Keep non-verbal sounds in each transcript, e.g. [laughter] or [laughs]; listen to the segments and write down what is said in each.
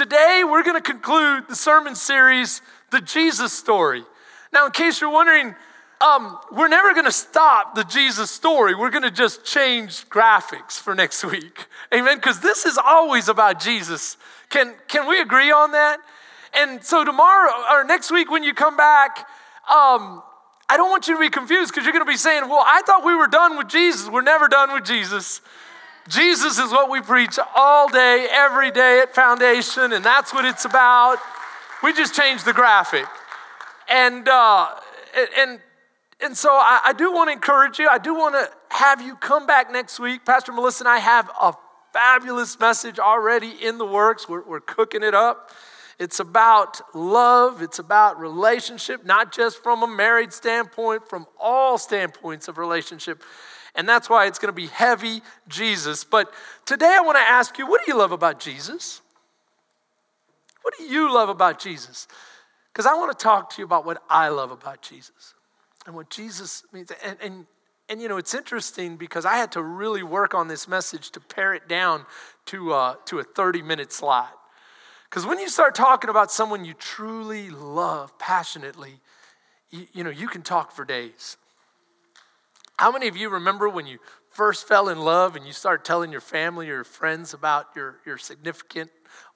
today we're going to conclude the sermon series, The Jesus Story. Now, in case you're wondering, um, we're never going to stop the Jesus story. We're going to just change graphics for next week. [laughs] Amen? Because this is always about Jesus. Can, can we agree on that? And so, tomorrow or next week, when you come back, um, I don't want you to be confused because you're going to be saying, Well, I thought we were done with Jesus. We're never done with Jesus. Jesus is what we preach all day, every day at Foundation, and that's what it's about. We just changed the graphic. And, uh, and and so I, I do want to encourage you. I do want to have you come back next week. Pastor Melissa and I have a fabulous message already in the works. We're, we're cooking it up. It's about love, it's about relationship, not just from a married standpoint, from all standpoints of relationship. And that's why it's going to be heavy Jesus. But today I want to ask you what do you love about Jesus? What do you love about Jesus? Because I want to talk to you about what I love about Jesus and what Jesus means. And, and, and you know, it's interesting because I had to really work on this message to pare it down to, uh, to a 30 minute slide. Because when you start talking about someone you truly love passionately, you, you know, you can talk for days. How many of you remember when you first fell in love and you started telling your family or your friends about your, your significant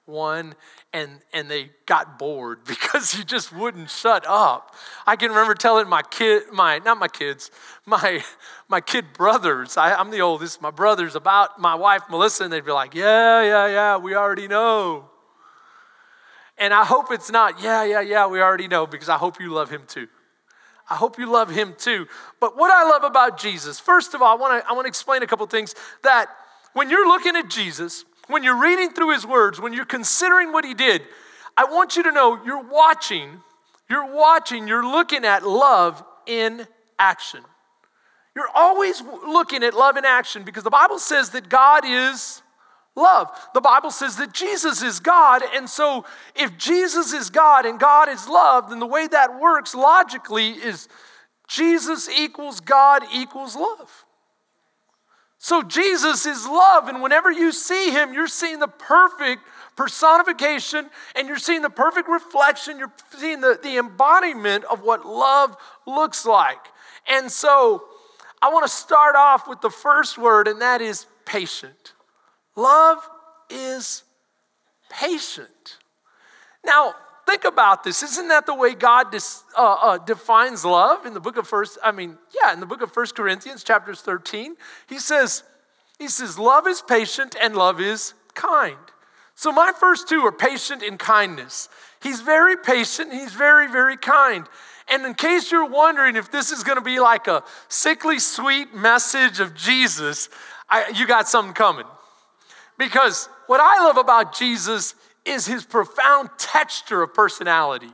one and and they got bored [laughs] because you just wouldn't shut up? I can remember telling my kid my not my kids my my kid brothers. I, i'm the oldest. My brothers about my wife melissa and they'd be like yeah yeah yeah we already know. And i hope it's not yeah yeah yeah we already know because i hope you love him too I hope you love him too. But what I love about Jesus, first of all, I want to I want to explain a couple things that when you're looking at Jesus, when you're reading through his words, when you're considering what he did, I want you to know you're watching, you're watching, you're looking at love in action. You're always looking at love in action because the Bible says that God is love. The Bible says that Jesus is God. And so, if Jesus is God and God is love, then the way that works logically is Jesus equals God equals love. So Jesus is love, and whenever you see him, you're seeing the perfect personification and you're seeing the perfect reflection. You're seeing the, the embodiment of what love looks like. And so I want to start off with the first word, and that is patient. Love is patient. Now, think about this. Isn't that the way God dis, uh, uh, defines love in the book of First? I mean, yeah, in the book of First Corinthians, chapters thirteen, he says, he says, love is patient and love is kind. So my first two are patient and kindness. He's very patient. He's very, very kind. And in case you're wondering if this is going to be like a sickly sweet message of Jesus, I, you got something coming. Because what I love about Jesus is his profound texture of personality.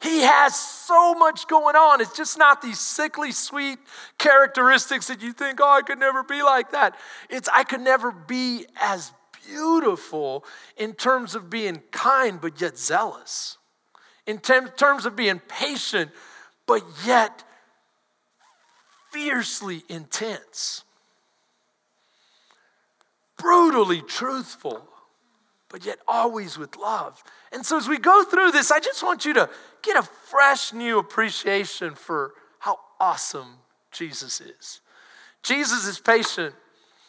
He has so much going on. It's just not these sickly sweet characteristics that you think, oh, I could never be like that. It's, I could never be as beautiful in terms of being kind, but yet zealous, in terms of being patient, but yet fiercely intense, brutally truthful but yet always with love. And so as we go through this, I just want you to get a fresh new appreciation for how awesome Jesus is. Jesus is patient.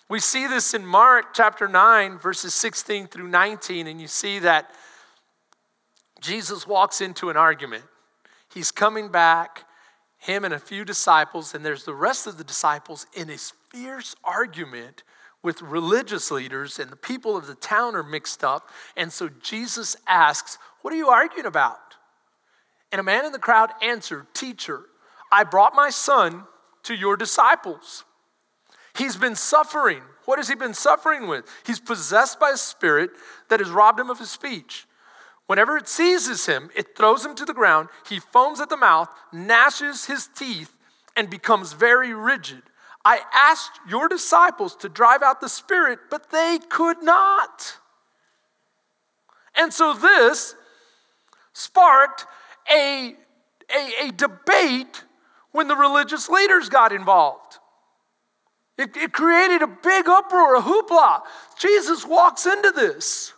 We see this in Mark chapter 9, verses 16 through 19, and you see that Jesus walks into an argument. He's coming back, him and a few disciples, and there's the rest of the disciples in this fierce argument with religious leaders, and the people of the town are mixed up. And so Jesus asks, What are you arguing about? And a man in the crowd answered, Teacher, I brought my son to your disciples. He's been suffering. What has he been suffering with? He's possessed by a spirit that has robbed him of his speech. Whenever it seizes him, it throws him to the ground. He foams at the mouth, gnashes his teeth, and becomes very rigid. I asked your disciples to drive out the spirit, but they could not. And so this sparked a, a, a debate when the religious leaders got involved. It, it created a big uproar, a hoopla. Jesus walks into this.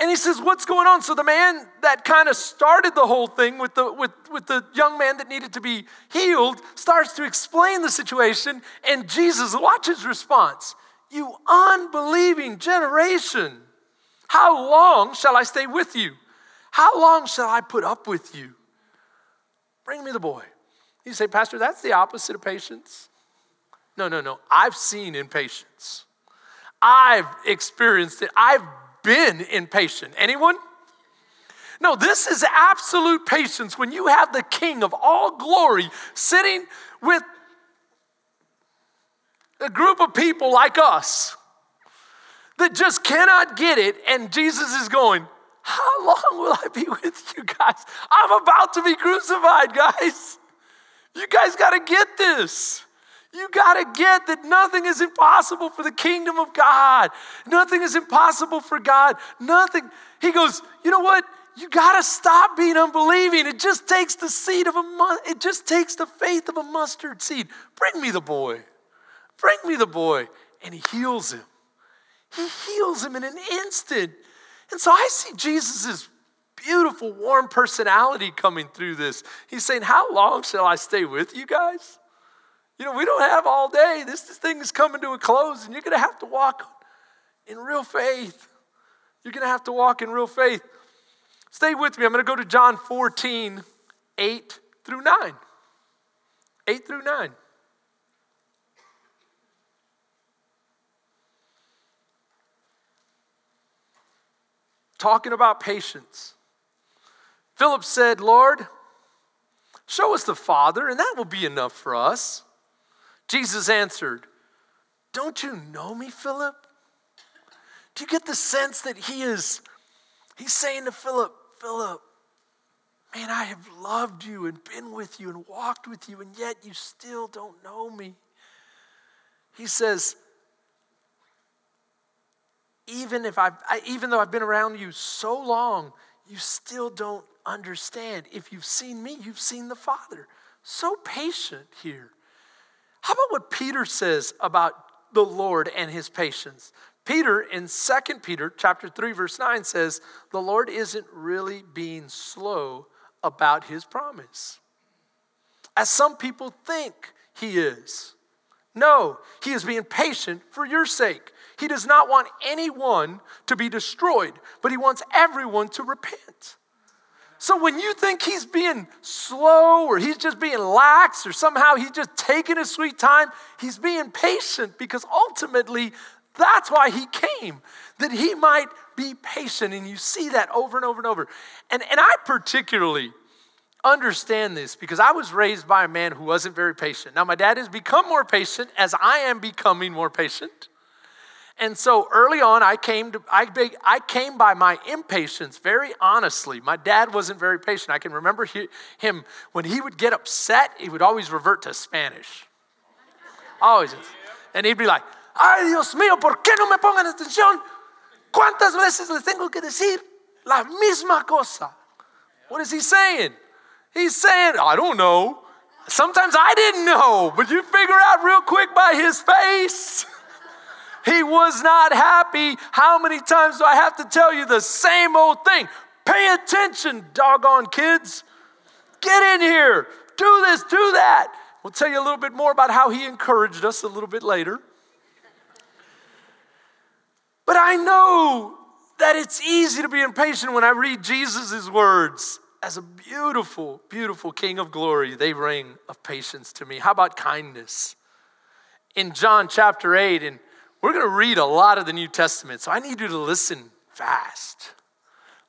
And he says, What's going on? So the man that kind of started the whole thing with the, with, with the young man that needed to be healed starts to explain the situation. And Jesus, watch his response You unbelieving generation, how long shall I stay with you? How long shall I put up with you? Bring me the boy. You say, Pastor, that's the opposite of patience. No, no, no. I've seen impatience. I've experienced it. I've been impatient. Anyone? No, this is absolute patience when you have the King of all glory sitting with a group of people like us that just cannot get it, and Jesus is going, How long will I be with you guys? I'm about to be crucified, guys. You guys got to get this. You got to get that nothing is impossible for the kingdom of God. Nothing is impossible for God. Nothing. He goes, you know what? You got to stop being unbelieving. It just takes the seed of a it just takes the faith of a mustard seed. Bring me the boy. Bring me the boy. And he heals him. He heals him in an instant. And so I see Jesus' beautiful, warm personality coming through this. He's saying, How long shall I stay with you guys? You know, we don't have all day. This, this thing is coming to a close, and you're going to have to walk in real faith. You're going to have to walk in real faith. Stay with me. I'm going to go to John 14, 8 through 9. 8 through 9. Talking about patience. Philip said, Lord, show us the Father, and that will be enough for us. Jesus answered, Don't you know me, Philip? Do you get the sense that he is, he's saying to Philip, Philip, man, I have loved you and been with you and walked with you, and yet you still don't know me. He says, even if I've, I, even though I've been around you so long, you still don't understand. If you've seen me, you've seen the Father. So patient here. How about what Peter says about the Lord and his patience? Peter in 2 Peter chapter 3 verse 9 says, "The Lord isn't really being slow about his promise." As some people think he is. No, he is being patient for your sake. He does not want anyone to be destroyed, but he wants everyone to repent. So when you think he's being slow or he's just being lax or somehow he's just taking his sweet time, he's being patient because ultimately that's why he came, that he might be patient. And you see that over and over and over. And, and I particularly understand this because I was raised by a man who wasn't very patient. Now, my dad has become more patient as I am becoming more patient. And so early on, I came, to, I, I came by my impatience very honestly. My dad wasn't very patient. I can remember he, him, when he would get upset, he would always revert to Spanish. Always. And he'd be like, Ay, Dios mío, ¿por qué no me pongan atención? ¿Cuántas veces les tengo que decir la misma cosa? What is he saying? He's saying, I don't know. Sometimes I didn't know, but you figure out real quick by his face. [laughs] He was not happy. How many times do I have to tell you the same old thing? Pay attention, doggone kids. Get in here. Do this, do that. We'll tell you a little bit more about how he encouraged us a little bit later. But I know that it's easy to be impatient when I read Jesus' words. As a beautiful, beautiful King of glory, they ring of patience to me. How about kindness? In John chapter 8, and we're going to read a lot of the New Testament, so I need you to listen fast.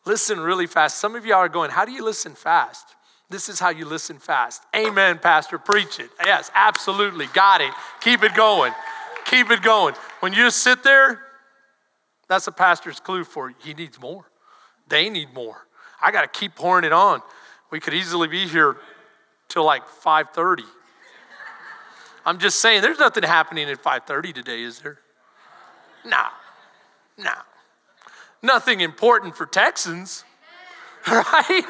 Listen really fast. Some of y'all are going, How do you listen fast? This is how you listen fast. Amen, Pastor. Preach it. Yes, absolutely. Got it. Keep it going. Keep it going. When you just sit there, that's a pastor's clue for you. He needs more. They need more. I got to keep pouring it on. We could easily be here till like 5:30. I'm just saying there's nothing happening at 5:30 today, is there? No, no. Nothing important for Texans, [laughs] right?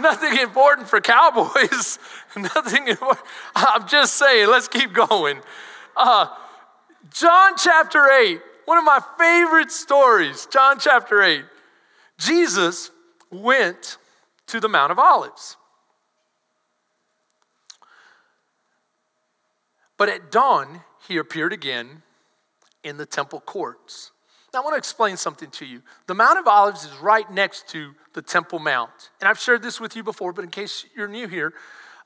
Nothing important for Cowboys. [laughs] Nothing. Important. I'm just saying, let's keep going. Uh, John chapter 8, one of my favorite stories. John chapter 8. Jesus went to the Mount of Olives. But at dawn, he appeared again in the temple courts. Now, I want to explain something to you. The Mount of Olives is right next to the Temple Mount. And I've shared this with you before, but in case you're new here,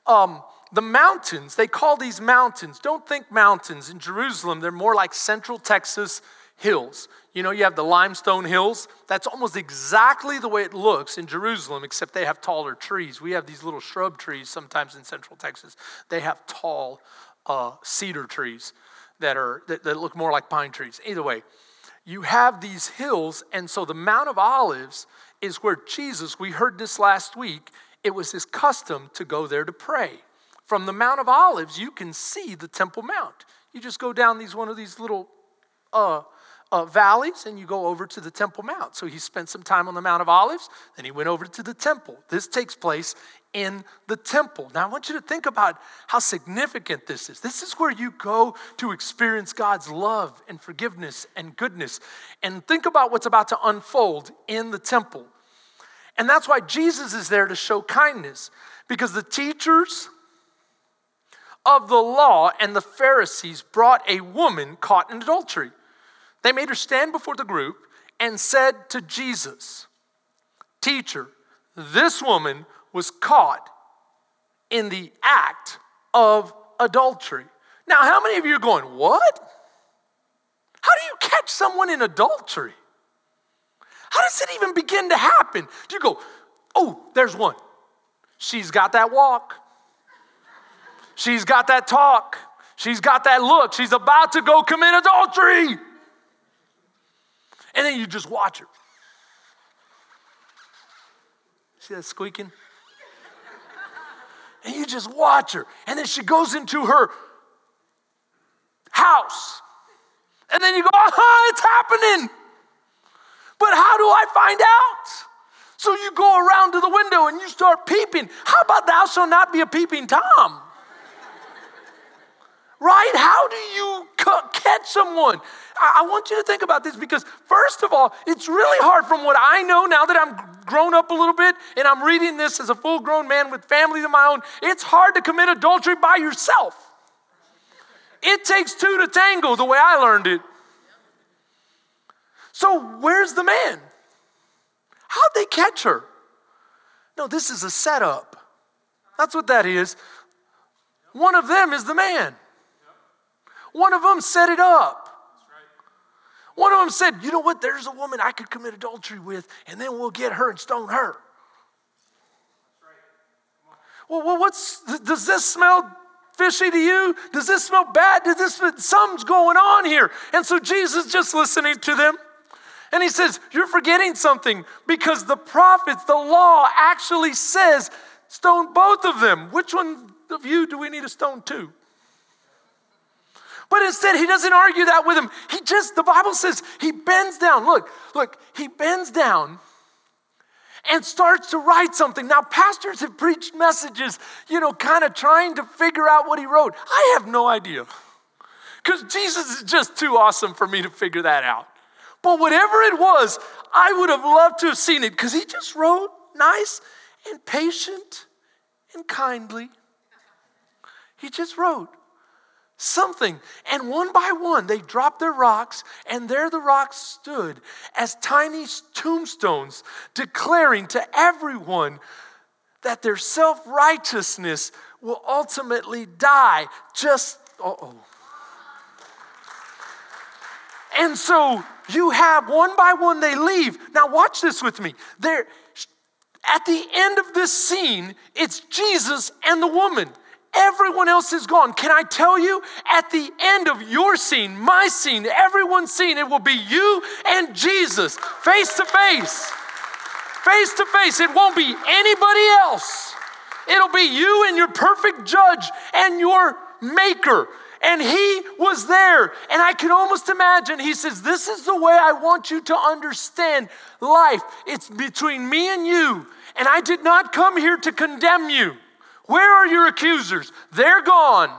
um, the mountains, they call these mountains, don't think mountains. In Jerusalem, they're more like central Texas hills. You know, you have the limestone hills. That's almost exactly the way it looks in Jerusalem, except they have taller trees. We have these little shrub trees sometimes in central Texas. They have tall uh, cedar trees that, are, that, that look more like pine trees. Either way, you have these hills, and so the Mount of Olives is where Jesus, we heard this last week, it was his custom to go there to pray. From the Mount of Olives, you can see the Temple Mount. You just go down these one of these little uh, uh, valleys and you go over to the Temple Mount. So he spent some time on the Mount of Olives, then he went over to the temple. This takes place in the temple. Now, I want you to think about how significant this is. This is where you go to experience God's love and forgiveness and goodness. And think about what's about to unfold in the temple. And that's why Jesus is there to show kindness, because the teachers of the law and the Pharisees brought a woman caught in adultery. They made her stand before the group and said to Jesus, Teacher, this woman was caught in the act of adultery. Now, how many of you are going, What? How do you catch someone in adultery? How does it even begin to happen? Do you go, Oh, there's one. She's got that walk. She's got that talk. She's got that look. She's about to go commit adultery. And then you just watch her. See that squeaking? And you just watch her. And then she goes into her house. And then you go, aha, it's happening. But how do I find out? So you go around to the window and you start peeping. How about thou shalt not be a peeping Tom? right? How do you catch someone? I want you to think about this because, first of all, it's really hard from what I know now that I'm grown up a little bit and I'm reading this as a full grown man with family of my own. It's hard to commit adultery by yourself. It takes two to tango, the way I learned it. So, where's the man? How'd they catch her? No, this is a setup. That's what that is. One of them is the man. One of them set it up. One of them said, You know what? There's a woman I could commit adultery with, and then we'll get her and stone her. Well, what's, does this smell fishy to you? Does this smell bad? Does this, something's going on here. And so Jesus just listening to them. And he says, You're forgetting something because the prophets, the law actually says, stone both of them. Which one of you do we need a stone to? But instead, he doesn't argue that with him. He just, the Bible says, he bends down. Look, look, he bends down and starts to write something. Now, pastors have preached messages, you know, kind of trying to figure out what he wrote. I have no idea because Jesus is just too awesome for me to figure that out. But whatever it was, I would have loved to have seen it because he just wrote nice and patient and kindly. He just wrote something. And one by one, they dropped their rocks, and there the rocks stood as tiny tombstones, declaring to everyone that their self righteousness will ultimately die. Just, oh. And so you have one by one, they leave. Now, watch this with me. They're, at the end of this scene, it's Jesus and the woman. Everyone else is gone. Can I tell you, at the end of your scene, my scene, everyone's scene, it will be you and Jesus face to face. Face to face. It won't be anybody else. It'll be you and your perfect judge and your maker. And he was there. And I can almost imagine, he says, This is the way I want you to understand life. It's between me and you. And I did not come here to condemn you. Where are your accusers? They're gone.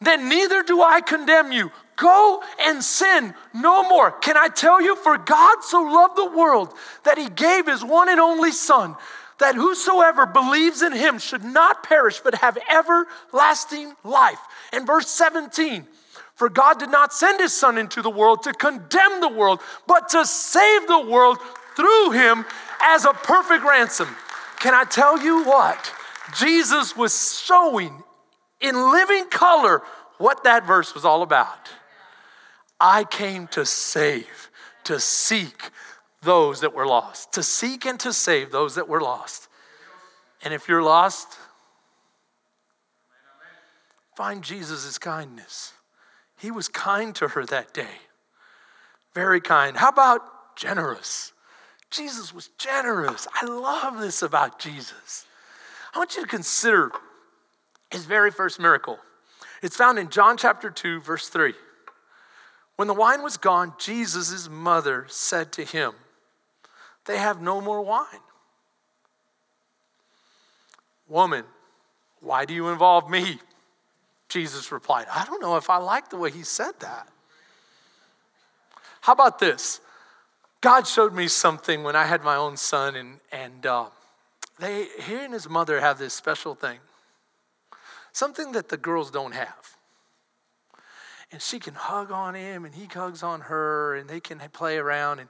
Then neither do I condemn you. Go and sin no more. Can I tell you, for God so loved the world that he gave his one and only Son, that whosoever believes in him should not perish but have everlasting life. And verse 17, for God did not send his Son into the world to condemn the world, but to save the world through him as a perfect ransom. Can I tell you what? Jesus was showing in living color what that verse was all about. I came to save, to seek those that were lost, to seek and to save those that were lost. And if you're lost, find Jesus' kindness. He was kind to her that day. Very kind. How about generous? Jesus was generous. I love this about Jesus. I want you to consider his very first miracle. It's found in John chapter 2, verse 3. When the wine was gone, Jesus' mother said to him, They have no more wine. Woman, why do you involve me? Jesus replied, I don't know if I like the way he said that. How about this? God showed me something when I had my own son, and, and uh, they, he and his mother have this special thing, something that the girls don't have. And she can hug on him and he hugs on her and they can play around and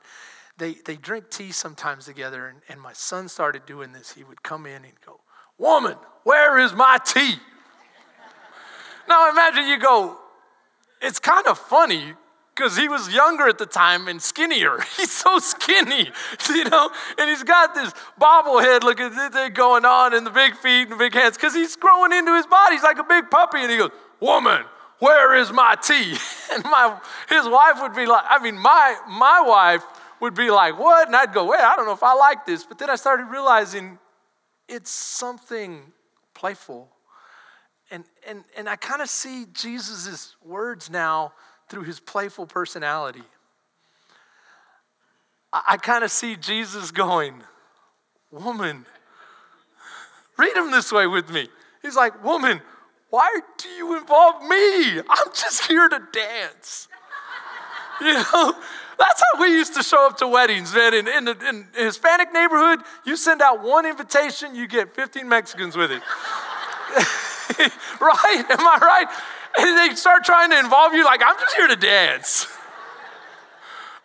they, they drink tea sometimes together and, and my son started doing this. He would come in and go woman where is my tea? Now imagine you go it's kind of funny because he was younger at the time and skinnier. [laughs] He's so skinny, [laughs] you know, and he's got this bobblehead looking thing going on and the big feet and big hands because he's growing into his body. He's like a big puppy, and he goes, "Woman, where is my tea? [laughs] And my, his wife would be like, I mean, my, my wife would be like, what? And I'd go, wait, I don't know if I like this. But then I started realizing it's something playful. And, and, and I kind of see Jesus' words now through his playful personality. I, I kind of see Jesus going, woman, read him this way with me. He's like, woman, why do you involve me? I'm just here to dance. [laughs] You know, that's how we used to show up to weddings, man. In, in, the, Hispanic neighborhood, you send out one invitation, you get 15 Mexicans with it. [laughs] [laughs] right? Am I right? And they start trying to involve you, like, I'm just here to dance.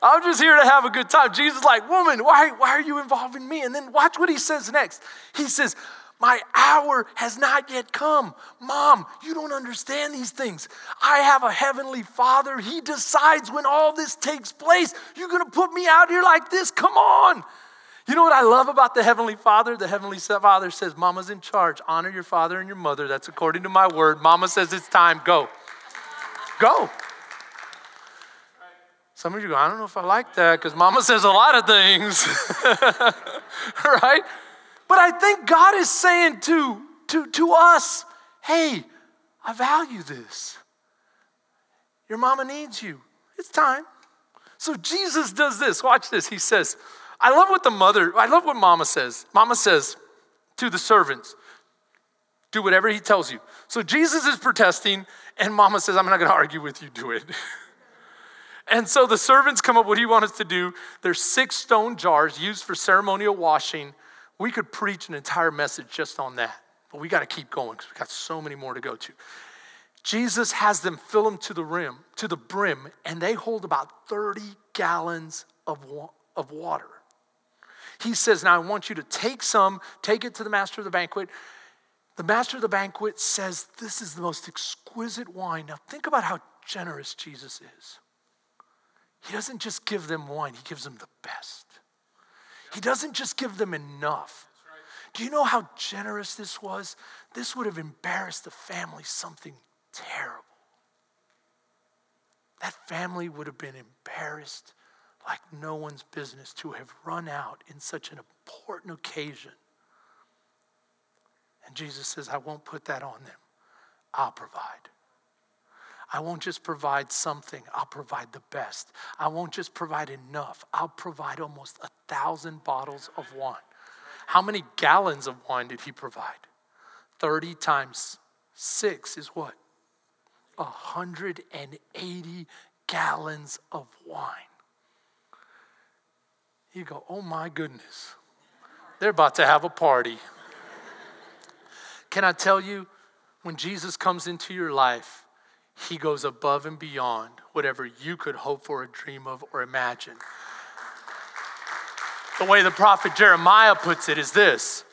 I'm just here to have a good time. Jesus like, woman, why, why are you involving me? And then watch what he says next. He says, my hour has not yet come. Mom, you don't understand these things. I have a heavenly father. He decides when all this takes place. You're going to put me out here like this? Come on. You know what I love about the Heavenly Father? The Heavenly Father says, Mama's in charge. Honor your father and your mother. That's according to my word. Mama says it's time. Go. Go. Some of you go, I don't know if I like that because Mama says a lot of things. [laughs] right? But I think God is saying to, to, to us, hey, I value this. Your mama needs you. It's time. So Jesus does this. Watch this. He says, I love what the mother, I love what mama says. Mama says to the servants, do whatever he tells you. So Jesus is protesting, and mama says, I'm not to argue with you, do it. [laughs] and so the servants come up what do you want us to do. There's six stone jars used for ceremonial washing we could preach an entire message just on that, but we got to keep going because we've got so many more to go to. Jesus has them fill them to the rim, to the brim, and they hold about 30 gallons of, wa- of water. He says, Now I want you to take some, take it to the master of the banquet. The master of the banquet says, This is the most exquisite wine. Now think about how generous Jesus is. He doesn't just give them wine, he gives them the best. He doesn't just give them enough. Do you know how generous this was? This would have embarrassed the family something terrible. That family would have been embarrassed like no one's business to have run out in such an important occasion. And Jesus says, I won't put that on them. I'll provide. I won't just provide something, I'll provide the best. I won't just provide enough, I'll provide almost a thousand bottles of wine. How many gallons of wine did he provide? 30 times six is what? 180 gallons of wine. You go, oh my goodness, they're about to have a party. Can I tell you, when Jesus comes into your life, he goes above and beyond whatever you could hope for, or dream of, or imagine. The way the prophet Jeremiah puts it is this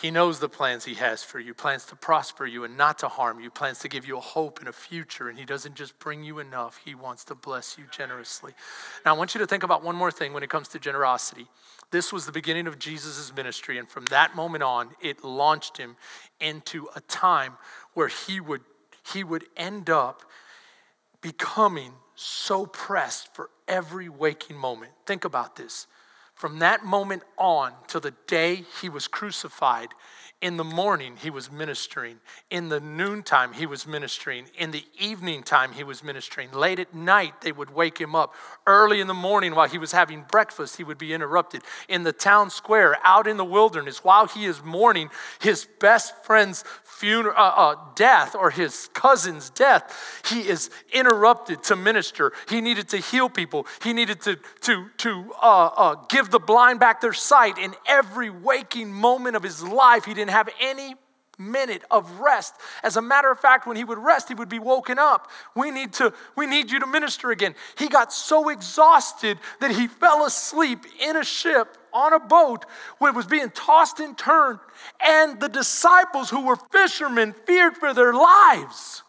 He knows the plans He has for you plans to prosper you and not to harm you, plans to give you a hope and a future. And He doesn't just bring you enough, He wants to bless you generously. Now, I want you to think about one more thing when it comes to generosity. This was the beginning of Jesus' ministry, and from that moment on, it launched him into a time where he would he would end up becoming so pressed for every waking moment. Think about this. From that moment on till the day he was crucified, in the morning, he was ministering. In the noontime, he was ministering. In the evening time, he was ministering. Late at night, they would wake him up. Early in the morning, while he was having breakfast, he would be interrupted. In the town square, out in the wilderness, while he is mourning his best friend's funeral, uh, uh, death or his cousin's death, he is interrupted to minister. He needed to heal people. He needed to, to, to uh, uh give the blind back their sight. In every waking moment of his life, he didn't have any minute of rest. As a matter of fact, when he would rest, he would be woken up. We need to we need you to minister again. He got so exhausted that he fell asleep in a ship on a boat when it was being tossed and turned, and the disciples who were fishermen feared for their lives.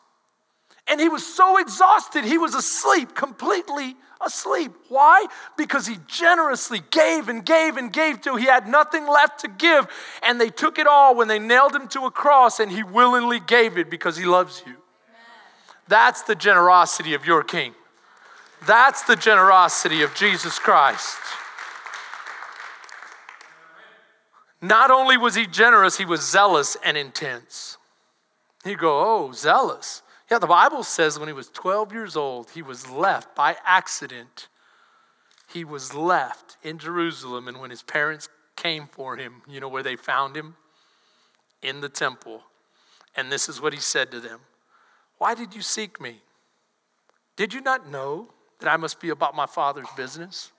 And he was so exhausted, he was asleep, completely asleep. Why? Because he generously gave and gave and gave till he had nothing left to give. And they took it all when they nailed him to a cross, and he willingly gave it because he loves you. That's the generosity of your King. That's the generosity of Jesus Christ. Not only was he generous, he was zealous and intense. You go, oh, zealous. Yeah, the Bible says when he was 12 years old, he was left by accident. He was left in Jerusalem, and when his parents came for him, you know where they found him? In the temple. And this is what he said to them Why did you seek me? Did you not know that I must be about my Father's business?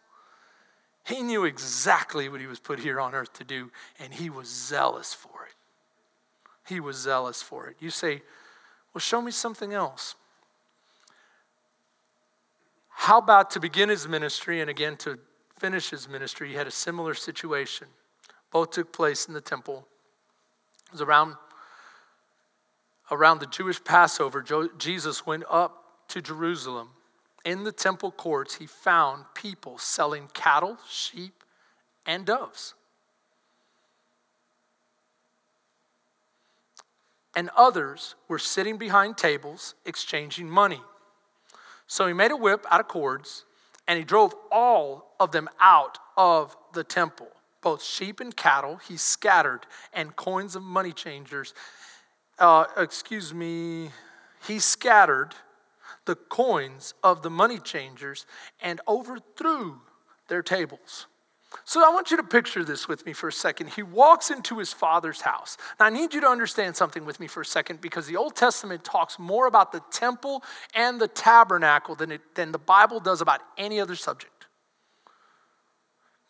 He knew exactly what he was put here on earth to do, and he was zealous for it. He was zealous for it. You say, well, show me something else. How about to begin his ministry and again to finish his ministry? He had a similar situation. Both took place in the temple. It was around, around the Jewish Passover. Jesus went up to Jerusalem. In the temple courts, he found people selling cattle, sheep, and doves. and others were sitting behind tables exchanging money. So he made a whip out of cords and he drove all of them out of the temple, both sheep and cattle. He scattered and coins of money changers. Uh, excuse me, he scattered the coins of the money changers and overthrew their tables. So I want you to picture this with me for a second. He walks into his father's house. Now I need you to understand something with me for a second because the Old Testament talks more about the temple and the tabernacle than, it, than the Bible does about any other subject.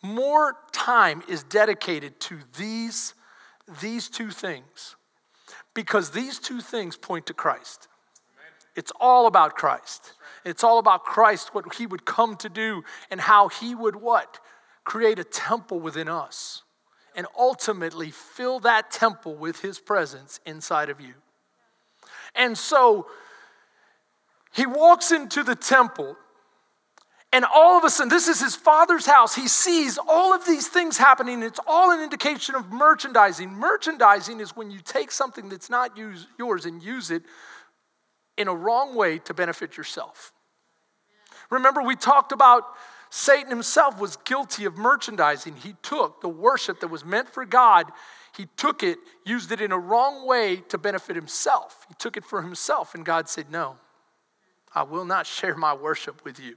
More time is dedicated to these, these two things because these two things point to Christ. It's all about Christ. It's all about Christ, what he would come to do, and how he would what? create a temple within us and ultimately fill that temple with his presence inside of you. And so he walks into the temple, and all of a sudden, this is his father's house. He sees all of these things happening. It's all an indication of merchandising. Merchandising is when you take something that's not use, yours and use it in a wrong way to benefit yourself. Remember, we talked about Satan himself was guilty of merchandising. He took the worship that was meant for God, he took it, used it in a wrong way to benefit himself. He took it for himself, and God said, No, I will not share my worship with you.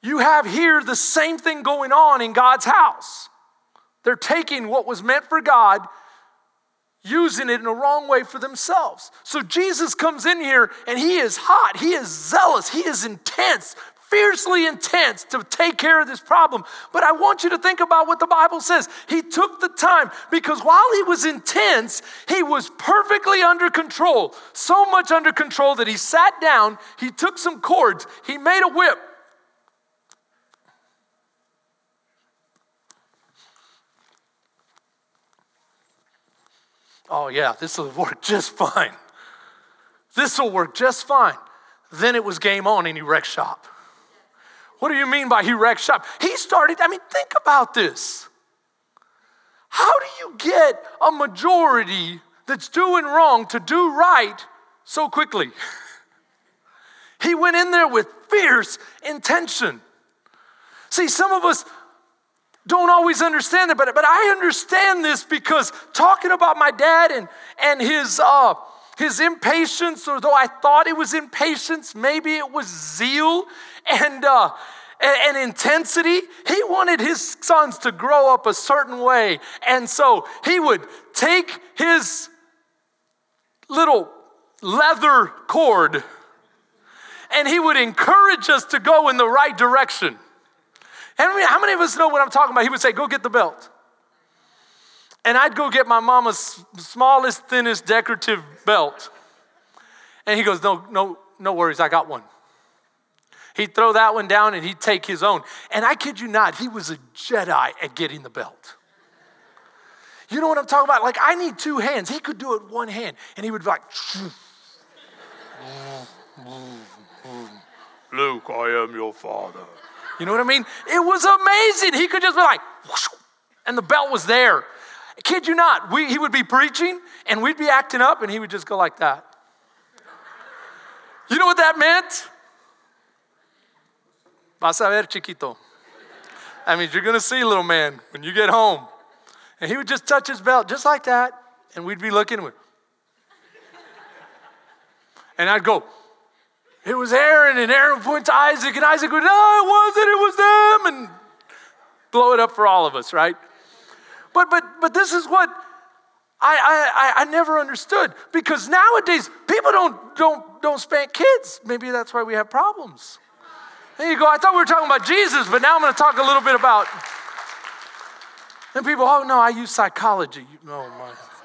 You have here the same thing going on in God's house. They're taking what was meant for God, using it in a wrong way for themselves. So Jesus comes in here and he is hot, he is zealous, he is intense, fiercely intense to take care of this problem. But I want you to think about what the Bible says. He took the time because while he was intense, he was perfectly under control. So much under control that he sat down, he took some cords, he made a whip. Oh, yeah, this will [laughs] work just fine. This will work just fine. Then it was game on he wrecked shop. What do you mean by he wrecked shop? He started, I mean, think about this. How do you get a majority that's doing wrong to do right so quickly? [laughs] He went in there with fierce intention. See, some of us don't always understand it, but, but I understand this because talking about my dad and, and his, uh, his impatience, or though I thought it was impatience, maybe it was zeal and, uh, and, and intensity. He wanted his sons to grow up a certain way. And so he would take his little leather cord and he would encourage us to go in the right direction. How many of us know what I'm talking about? He would say, Go get the belt. And I'd go get my mama's smallest, thinnest decorative belt. And he goes, No, no, no worries, I got one. He'd throw that one down and he'd take his own. And I kid you not, he was a Jedi at getting the belt. You know what I'm talking about? Like, I need two hands. He could do it one hand. And he would be like, Luke, I am your father. You know what I mean? It was amazing. He could just be like, and the belt was there. Kid you not, we, he would be preaching and we'd be acting up and he would just go like that. You know what that meant? Vas a ver, chiquito. That means you're going to see, little man, when you get home. And he would just touch his belt just like that, and we'd be looking. And I'd go, it was Aaron, and Aaron would point to Isaac, and Isaac would, no, it wasn't, it was them, and blow it up for all of us, right? But but but this is what I, I, I never understood because nowadays people don't don't don't spank kids. Maybe that's why we have problems. There you go. I thought we were talking about Jesus, but now I'm going to talk a little bit about. And people, oh no, I use psychology. Oh my.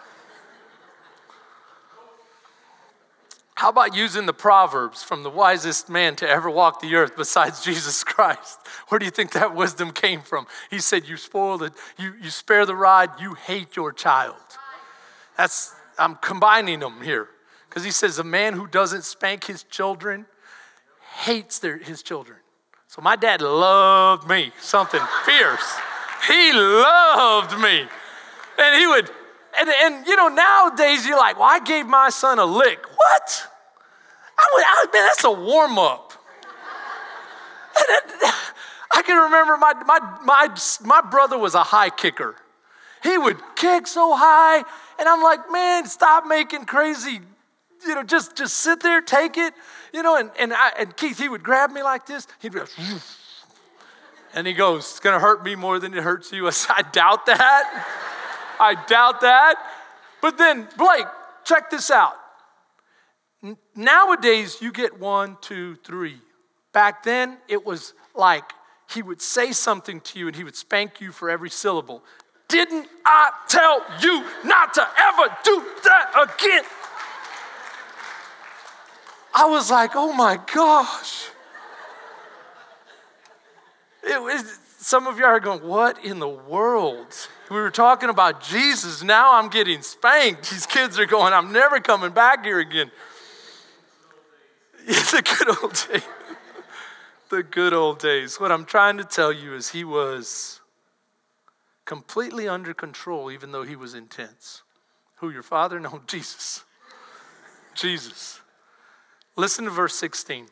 How about using the Proverbs from the wisest man to ever walk the earth besides [laughs] Jesus Christ? Where do you think that wisdom came from? He said, You spoil it, you, you spare the rod, you hate your child. That's, I'm combining them here. Because he says, A man who doesn't spank his children hates their, his children. So my dad loved me, something [laughs] fierce. He loved me. And he would, and, and you know, nowadays you're like, well, I gave my son a lick. What? I man, that's a warm up. [laughs] I can remember my, my, my, my brother was a high kicker. He would kick so high, and I'm like, man, stop making crazy, you know, just, just sit there, take it. You know, and, and, I, and Keith, he would grab me like this. He'd be go, and he goes, It's gonna hurt me more than it hurts you. [laughs] I, said, I doubt that. I doubt that. But then, Blake, check this out. Nowadays, you get one, two, three. Back then, it was like he would say something to you and he would spank you for every syllable. Didn't I tell you not to ever do that again? I was like, oh my gosh. It was, some of y'all are going, what in the world? We were talking about Jesus. Now I'm getting spanked. These kids are going, I'm never coming back here again. [laughs] A good old days. the good old days. What I'm trying to tell you is he was completely under control, even though he was intense. Who, your father? No, [laughs] Jesus. Jesus. Listen to verse 16.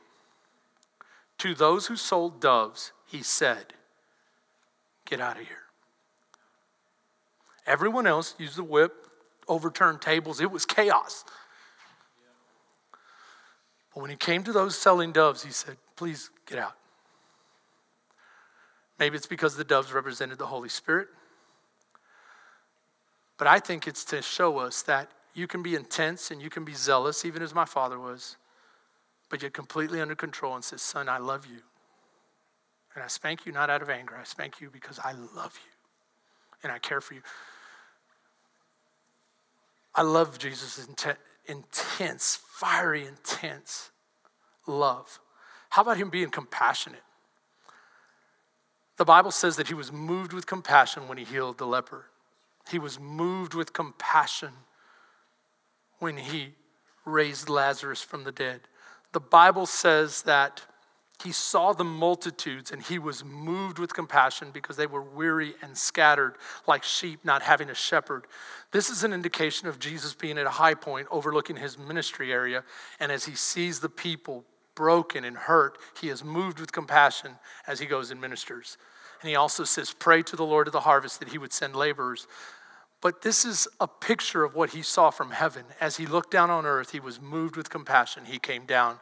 To those who sold doves, he said, Get out of here. Everyone else used the whip, overturned tables. It was chaos. But when he came to those selling doves, he said, Please get out. Maybe it's because the doves represented the Holy Spirit. But I think it's to show us that you can be intense and you can be zealous, even as my father was, but you're completely under control and says, Son, I love you. And I spank you not out of anger, I spank you because I love you and I care for you. I love Jesus' intense, fiery, intense love. How about him being compassionate? The Bible says that he was moved with compassion when he healed the leper. He was moved with compassion when he raised Lazarus from the dead. The Bible says that he saw the multitudes and he was moved with compassion because they were weary and scattered like sheep not having a shepherd. This is an indication of Jesus being at a high point overlooking his ministry area. And as he sees the people broken and hurt, he is moved with compassion as he goes and ministers. And he also says, Pray to the Lord of the harvest that he would send laborers. But this is a picture of what he saw from heaven. As he looked down on earth, he was moved with compassion. He came down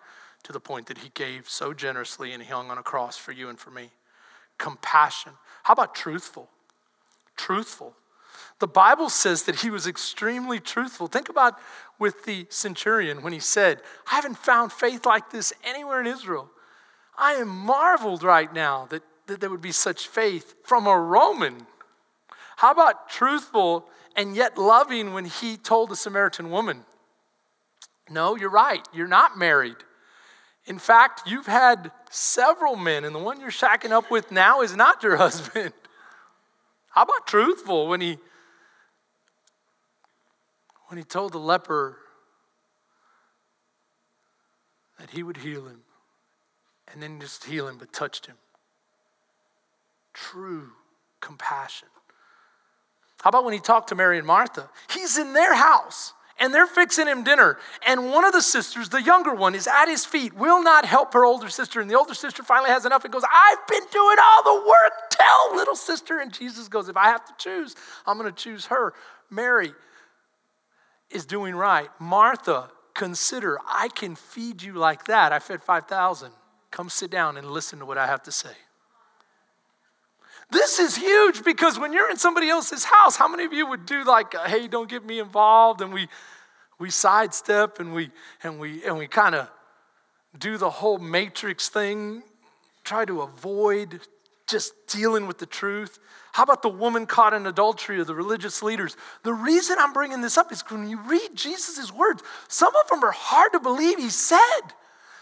to the point that he gave so generously and he hung on a cross for you and for me. Compassion. How about truthful? Truthful. The Bible says that he was extremely truthful. Think about with the centurion when he said, I haven't found faith like this anywhere in Israel. I am marveled right now that, that there would be such faith from a Roman. How about truthful and yet loving when he told the Samaritan woman, No, you're right, you're not married. In fact, you've had several men, and the one you're shacking up with now is not your [laughs] husband. How about truthful when he when he told the leper that he would heal him and then just heal him but touched him? True compassion. How about when he talked to Mary and Martha? He's in their house and they're fixing him dinner. And one of the sisters, the younger one, is at his feet, will not help her older sister. And the older sister finally has enough and goes, I've been doing all the work. Tell little sister. And Jesus goes, If I have to choose, I'm going to choose her. Mary is doing right. Martha, consider, I can feed you like that. I fed 5,000. Come sit down and listen to what I have to say. This is huge because when you're in somebody else's house, how many of you would do like, uh, hey, don't get me involved, and we we sidestep and we and we and we kind of do the whole matrix thing, try to avoid just dealing with the truth. How about the woman caught in adultery or the religious leaders? The reason I'm bringing this up is when you read Jesus' words, some of them are hard to believe he said.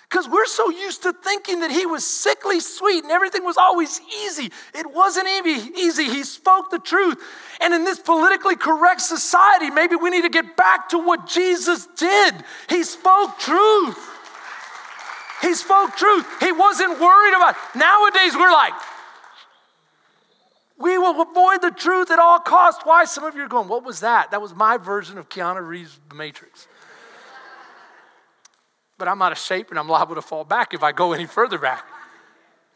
Because we're so used to thinking that he was sickly sweet and everything was always easy. It wasn't easy. He spoke the truth. And in this politically correct society, maybe we need to get back to what Jesus did. He spoke truth. He spoke truth. He wasn't worried about. It. Nowadays, we're like, we will avoid the truth at all costs. Why? Some of you are going, what was that? That was my version of Keanu Reeves' The Matrix but I'm out of shape and I'm liable to fall back if I go any further back.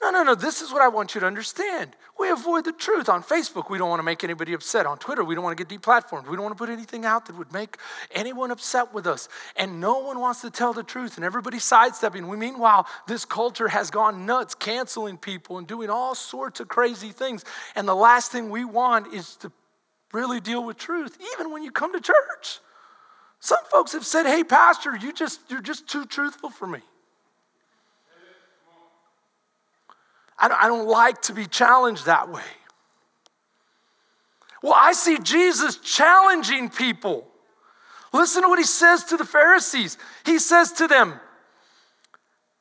No, no, no. This is what I want you to understand. We avoid the truth. On Facebook, we don't want to make anybody upset. On Twitter, we don't want to get deplatformed. We don't want to put anything out that would make anyone upset with us. And no one wants to tell the truth, and everybody's sidestepping. We, meanwhile, this culture has gone nuts, canceling people and doing all sorts of crazy things. And the last thing we want is to really deal with truth, even when you come to church. Some folks have said, hey, Pastor, you just, you're just too truthful for me. I don't, I don't like to be challenged that way. Well, I see Jesus challenging people. Listen to what he says to the Pharisees. He says to them,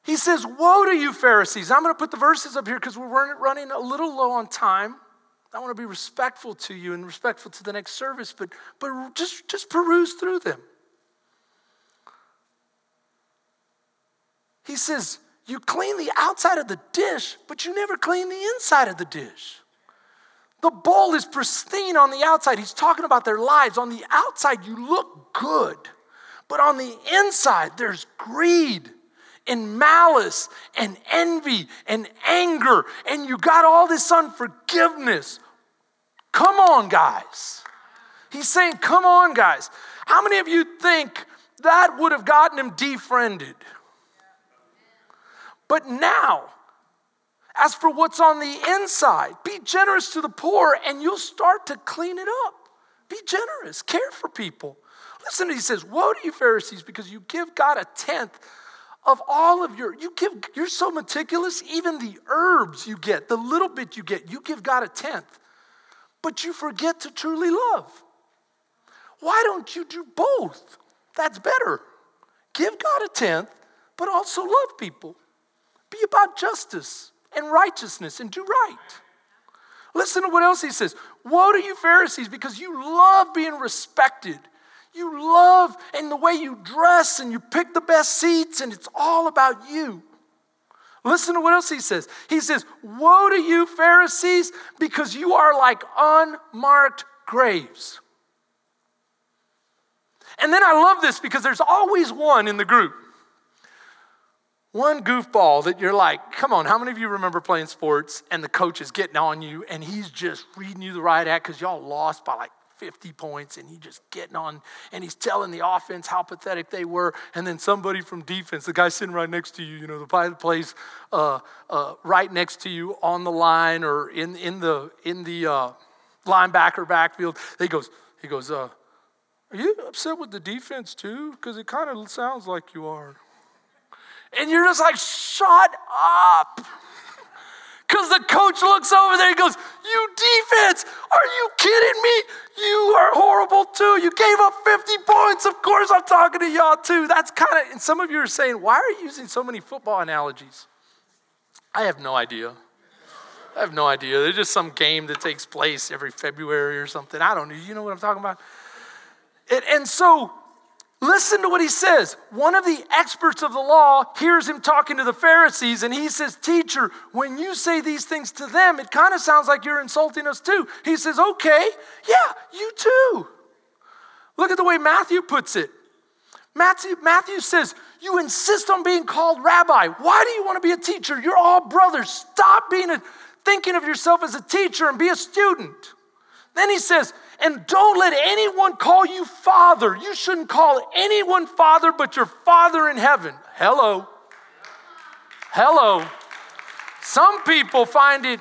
he says, Woe to you, Pharisees. I'm going to put the verses up here because we're running a little low on time. I want to be respectful to you and respectful to the next service, but, but just, just peruse through them. He says, You clean the outside of the dish, but you never clean the inside of the dish. The bowl is pristine on the outside. He's talking about their lives. On the outside, you look good, but on the inside, there's greed and malice and envy and anger, and you got all this unforgiveness. Come on, guys. He's saying, Come on, guys. How many of you think that would have gotten him defriended? But now, as for what's on the inside, be generous to the poor and you'll start to clean it up. Be generous, care for people. Listen, he says, Woe to you, Pharisees, because you give God a tenth of all of your, you give, you're so meticulous, even the herbs you get, the little bit you get, you give God a tenth. But you forget to truly love. Why don't you do both? That's better. Give God a tenth, but also love people. Be about justice and righteousness and do right. Listen to what else he says. Woe to you, Pharisees, because you love being respected. You love and the way you dress and you pick the best seats, and it's all about you. Listen to what else he says. He says, Woe to you, Pharisees, because you are like unmarked graves. And then I love this because there's always one in the group one goofball that you're like, come on, how many of you remember playing sports and the coach is getting on you and he's just reading you the right act because y'all lost by like 50 points and he's just getting on and he's telling the offense how pathetic they were. And then somebody from defense, the guy sitting right next to you, you know, the guy that plays uh, uh, right next to you on the line or in, in the, in the uh, linebacker backfield, he goes, he goes, uh, are you upset with the defense too? Because it kind of sounds like you are. And you're just like, shut up. Because the coach looks over there and goes, You defense, are you kidding me? You are horrible too. You gave up 50 points. Of course, I'm talking to y'all too. That's kind of, and some of you are saying, Why are you using so many football analogies? I have no idea. I have no idea. There's just some game that takes place every February or something. I don't know. You know what I'm talking about? And, and so Listen to what he says. One of the experts of the law hears him talking to the Pharisees, and he says, Teacher, when you say these things to them, it kind of sounds like you're insulting us too. He says, Okay, yeah, you too. Look at the way Matthew puts it. Matthew, Matthew says, You insist on being called rabbi. Why do you want to be a teacher? You're all brothers. Stop being a, thinking of yourself as a teacher and be a student. Then he says, and don't let anyone call you father. You shouldn't call anyone father but your father in heaven. Hello. Hello. Some people find it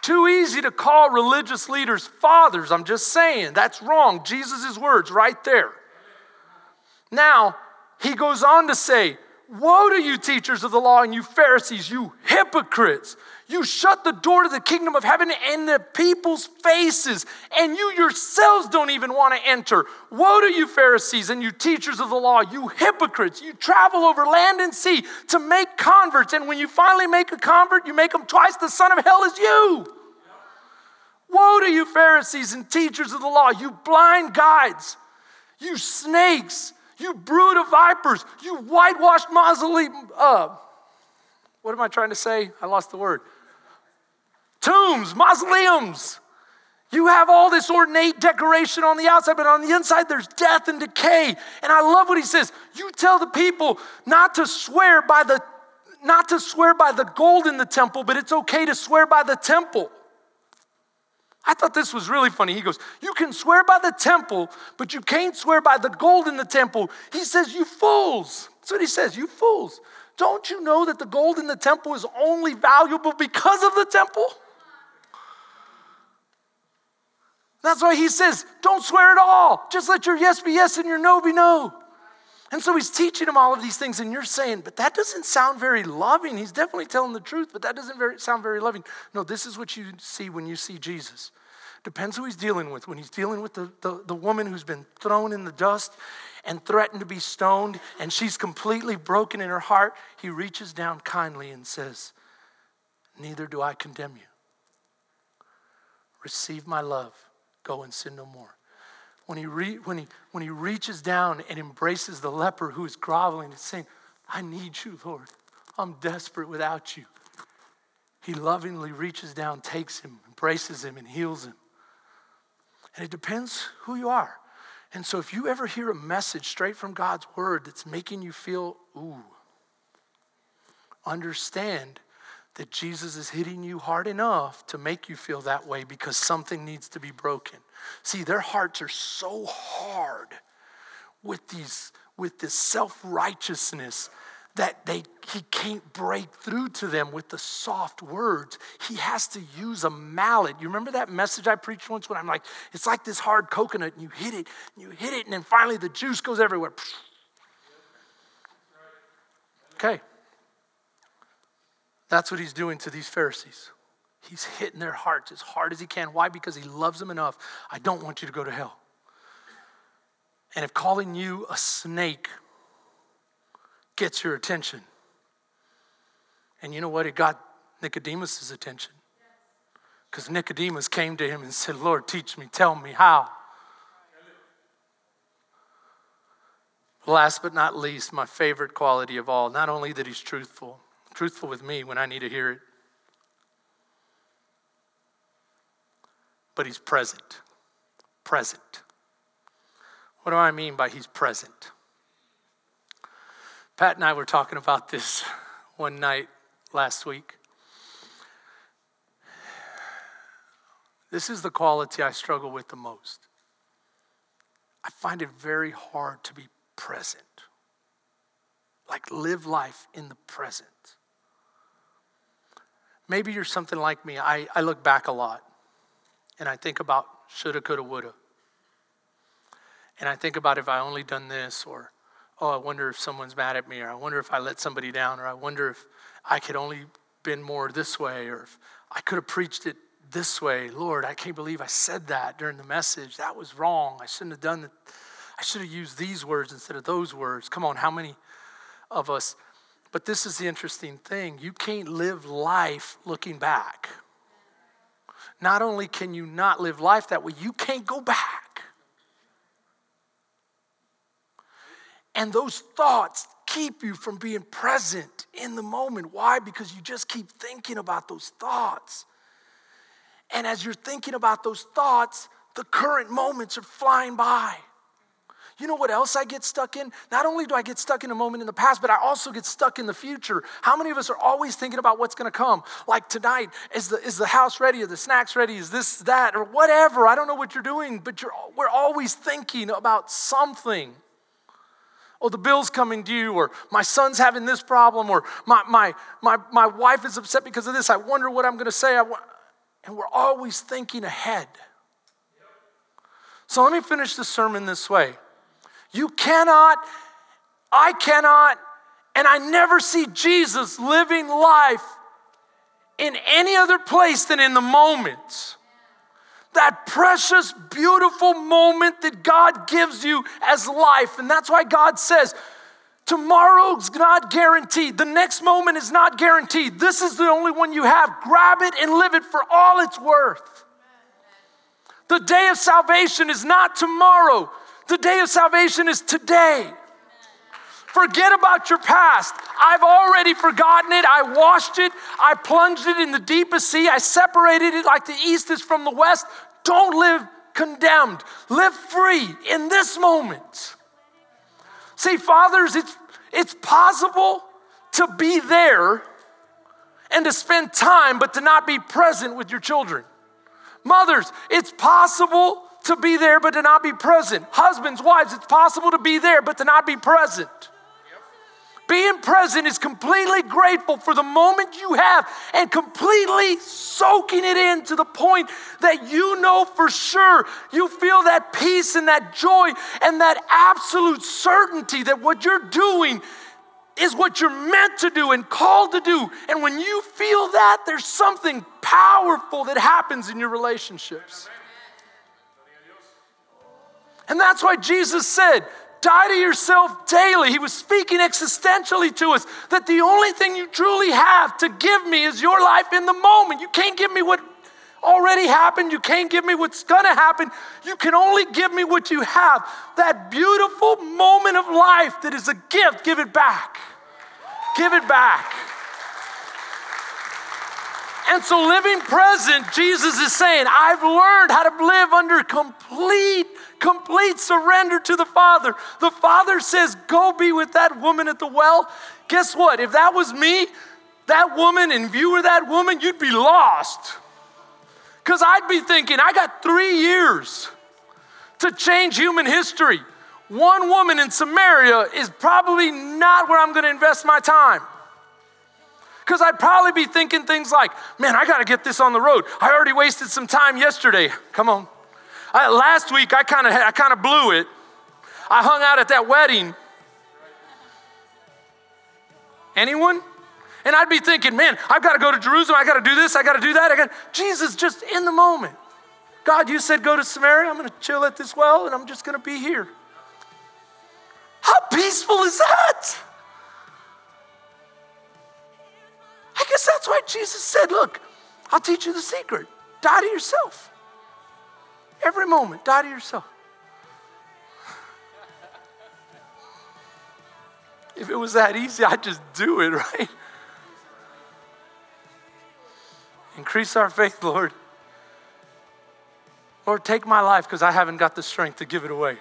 too easy to call religious leaders fathers. I'm just saying, that's wrong. Jesus' words right there. Now, he goes on to say, Woe to you, teachers of the law, and you Pharisees, you hypocrites! You shut the door to the kingdom of heaven in the people's faces, and you yourselves don't even want to enter. Woe to you, Pharisees, and you teachers of the law, you hypocrites! You travel over land and sea to make converts, and when you finally make a convert, you make them twice the son of hell as you. Woe to you, Pharisees and teachers of the law, you blind guides, you snakes! You brood of vipers, you whitewashed mausoleum. Uh, what am I trying to say? I lost the word. Tombs, mausoleums. You have all this ornate decoration on the outside, but on the inside there's death and decay. And I love what he says. You tell the people not to swear by the not to swear by the gold in the temple, but it's okay to swear by the temple. I thought this was really funny. He goes, You can swear by the temple, but you can't swear by the gold in the temple. He says, You fools. That's what he says, You fools. Don't you know that the gold in the temple is only valuable because of the temple? That's why he says, Don't swear at all. Just let your yes be yes and your no be no. And so he's teaching him all of these things, and you're saying, but that doesn't sound very loving. He's definitely telling the truth, but that doesn't very, sound very loving. No, this is what you see when you see Jesus. Depends who he's dealing with. When he's dealing with the, the, the woman who's been thrown in the dust and threatened to be stoned, and she's completely broken in her heart, he reaches down kindly and says, Neither do I condemn you. Receive my love. Go and sin no more when he, re, when, he, when he reaches down and embraces the leper who is groveling and saying, I need you, Lord. I'm desperate without you. He lovingly reaches down, takes him, embraces him, and heals him. And it depends who you are. And so if you ever hear a message straight from God's word that's making you feel, ooh, understand that Jesus is hitting you hard enough to make you feel that way because something needs to be broken. See, their hearts are so hard with these with this self-righteousness that they he can't break through to them with the soft words. He has to use a mallet. You remember that message I preached once when I'm like, it's like this hard coconut, and you hit it, and you hit it, and then finally the juice goes everywhere. Okay. That's what he's doing to these Pharisees. He's hitting their hearts as hard as he can. Why? Because he loves them enough. I don't want you to go to hell. And if calling you a snake gets your attention, and you know what? It got Nicodemus' attention. Because Nicodemus came to him and said, Lord, teach me, tell me how. Last but not least, my favorite quality of all, not only that he's truthful, truthful with me when I need to hear it, but he's present. Present. What do I mean by he's present? Pat and I were talking about this one night last week. This is the quality I struggle with the most. I find it very hard to be present. Like live life in the present. Maybe you're something like me. I, I look back a lot and I think about shoulda, coulda, woulda. And I think about if I only done this, or oh, I wonder if someone's mad at me, or I wonder if I let somebody down, or I wonder if I could only been more this way, or if I could have preached it this way. Lord, I can't believe I said that during the message. That was wrong. I shouldn't have done that. I should have used these words instead of those words. Come on, how many of us? But this is the interesting thing. You can't live life looking back. Not only can you not live life that way, you can't go back. And those thoughts keep you from being present in the moment. Why? Because you just keep thinking about those thoughts. And as you're thinking about those thoughts, the current moments are flying by. You know what else I get stuck in? Not only do I get stuck in a moment in the past, but I also get stuck in the future. How many of us are always thinking about what's going to come? Like tonight, is the, is the house ready? Are the snacks ready? Is this, that, or whatever? I don't know what you're doing, but you're, we're always thinking about something. Oh, the bill's coming due, or my son's having this problem, or my, my, my, my wife is upset because of this. I wonder what I'm going to say. and we're always thinking ahead. So let me finish the sermon this way. You cannot, I cannot, and I never see Jesus living life in any other place than in the moment. That precious, beautiful moment that God gives you as life. And that's why God says, Tomorrow's not guaranteed. The next moment is not guaranteed. This is the only one you have. Grab it and live it for all it's worth. The day of salvation is not tomorrow. The day of salvation is today. Forget about your past. I've already forgotten it. I washed it. I plunged it in the deepest sea. I separated it like the east is from the west. Don't live condemned. Live free in this moment. See, fathers, it's, it's possible to be there and to spend time, but to not be present with your children. Mothers, it's possible to be there but to not be present. Husbands, wives, it's possible to be there but to not be present. Being present is completely grateful for the moment you have and completely soaking it in to the point that you know for sure you feel that peace and that joy and that absolute certainty that what you're doing is what you're meant to do and called to do. And when you feel that, there's something powerful that happens in your relationships. And that's why Jesus said, Die to yourself daily. He was speaking existentially to us that the only thing you truly have to give me is your life in the moment. You can't give me what already happened. You can't give me what's going to happen. You can only give me what you have. That beautiful moment of life that is a gift, give it back. Give it back. And so, living present, Jesus is saying, I've learned how to live under complete complete surrender to the Father. The Father says, Go be with that woman at the well. Guess what? If that was me, that woman, and if you were that woman, you'd be lost. Because I'd be thinking, I got three years to change human history. one woman in Samaria is probably not where I'm going to invest my time. Because I'd probably be thinking things like, man, I got to get this on the road. I already wasted some time yesterday. Come on. I, last week, I kind of I kind of blew it. I hung out at that wedding. Anyone? And I'd be thinking, man, I've got to go to Jerusalem. I got to do this. I got to do that. I got Jesus just in the moment. God, you said go to Samaria. I'm going to chill at this well, and I'm just going to be here. How peaceful is that? I guess that's why Jesus said, Look, I'll teach you the secret. Die to yourself. Every moment, die to yourself. If it was that easy, I'd just do it, [laughs] right? Increase our faith, Lord. Lord, take my life because I haven't got the strength to give it away.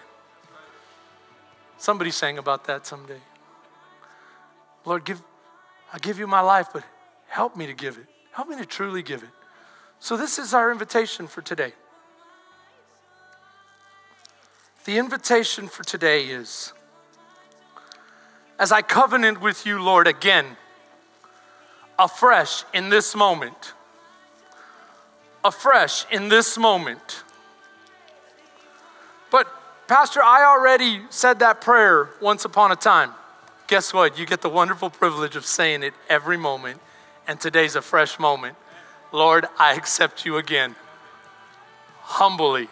Somebody sang about that someday. Lord, give, I give you my life, but help me to give it. Help me to truly give it. So, this is our invitation for today. The invitation for today is as I covenant with you, Lord, again, afresh in this moment, afresh in this moment. But, Pastor, I already said that prayer once upon a time. Guess what? You get the wonderful privilege of saying it every moment, and today's a fresh moment. Lord, I accept you again. Humbly,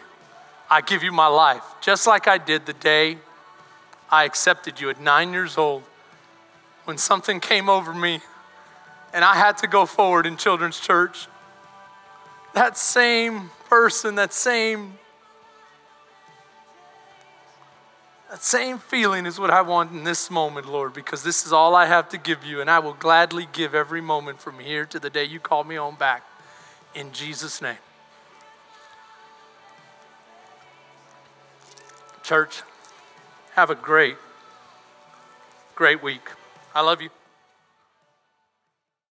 I give you my life, just like I did the day I accepted you at nine years old when something came over me and I had to go forward in children's church. That same person, that same That same feeling is what I want in this moment, Lord, because this is all I have to give you, and I will gladly give every moment from here to the day you call me home back. In Jesus' name. Church, have a great, great week. I love you.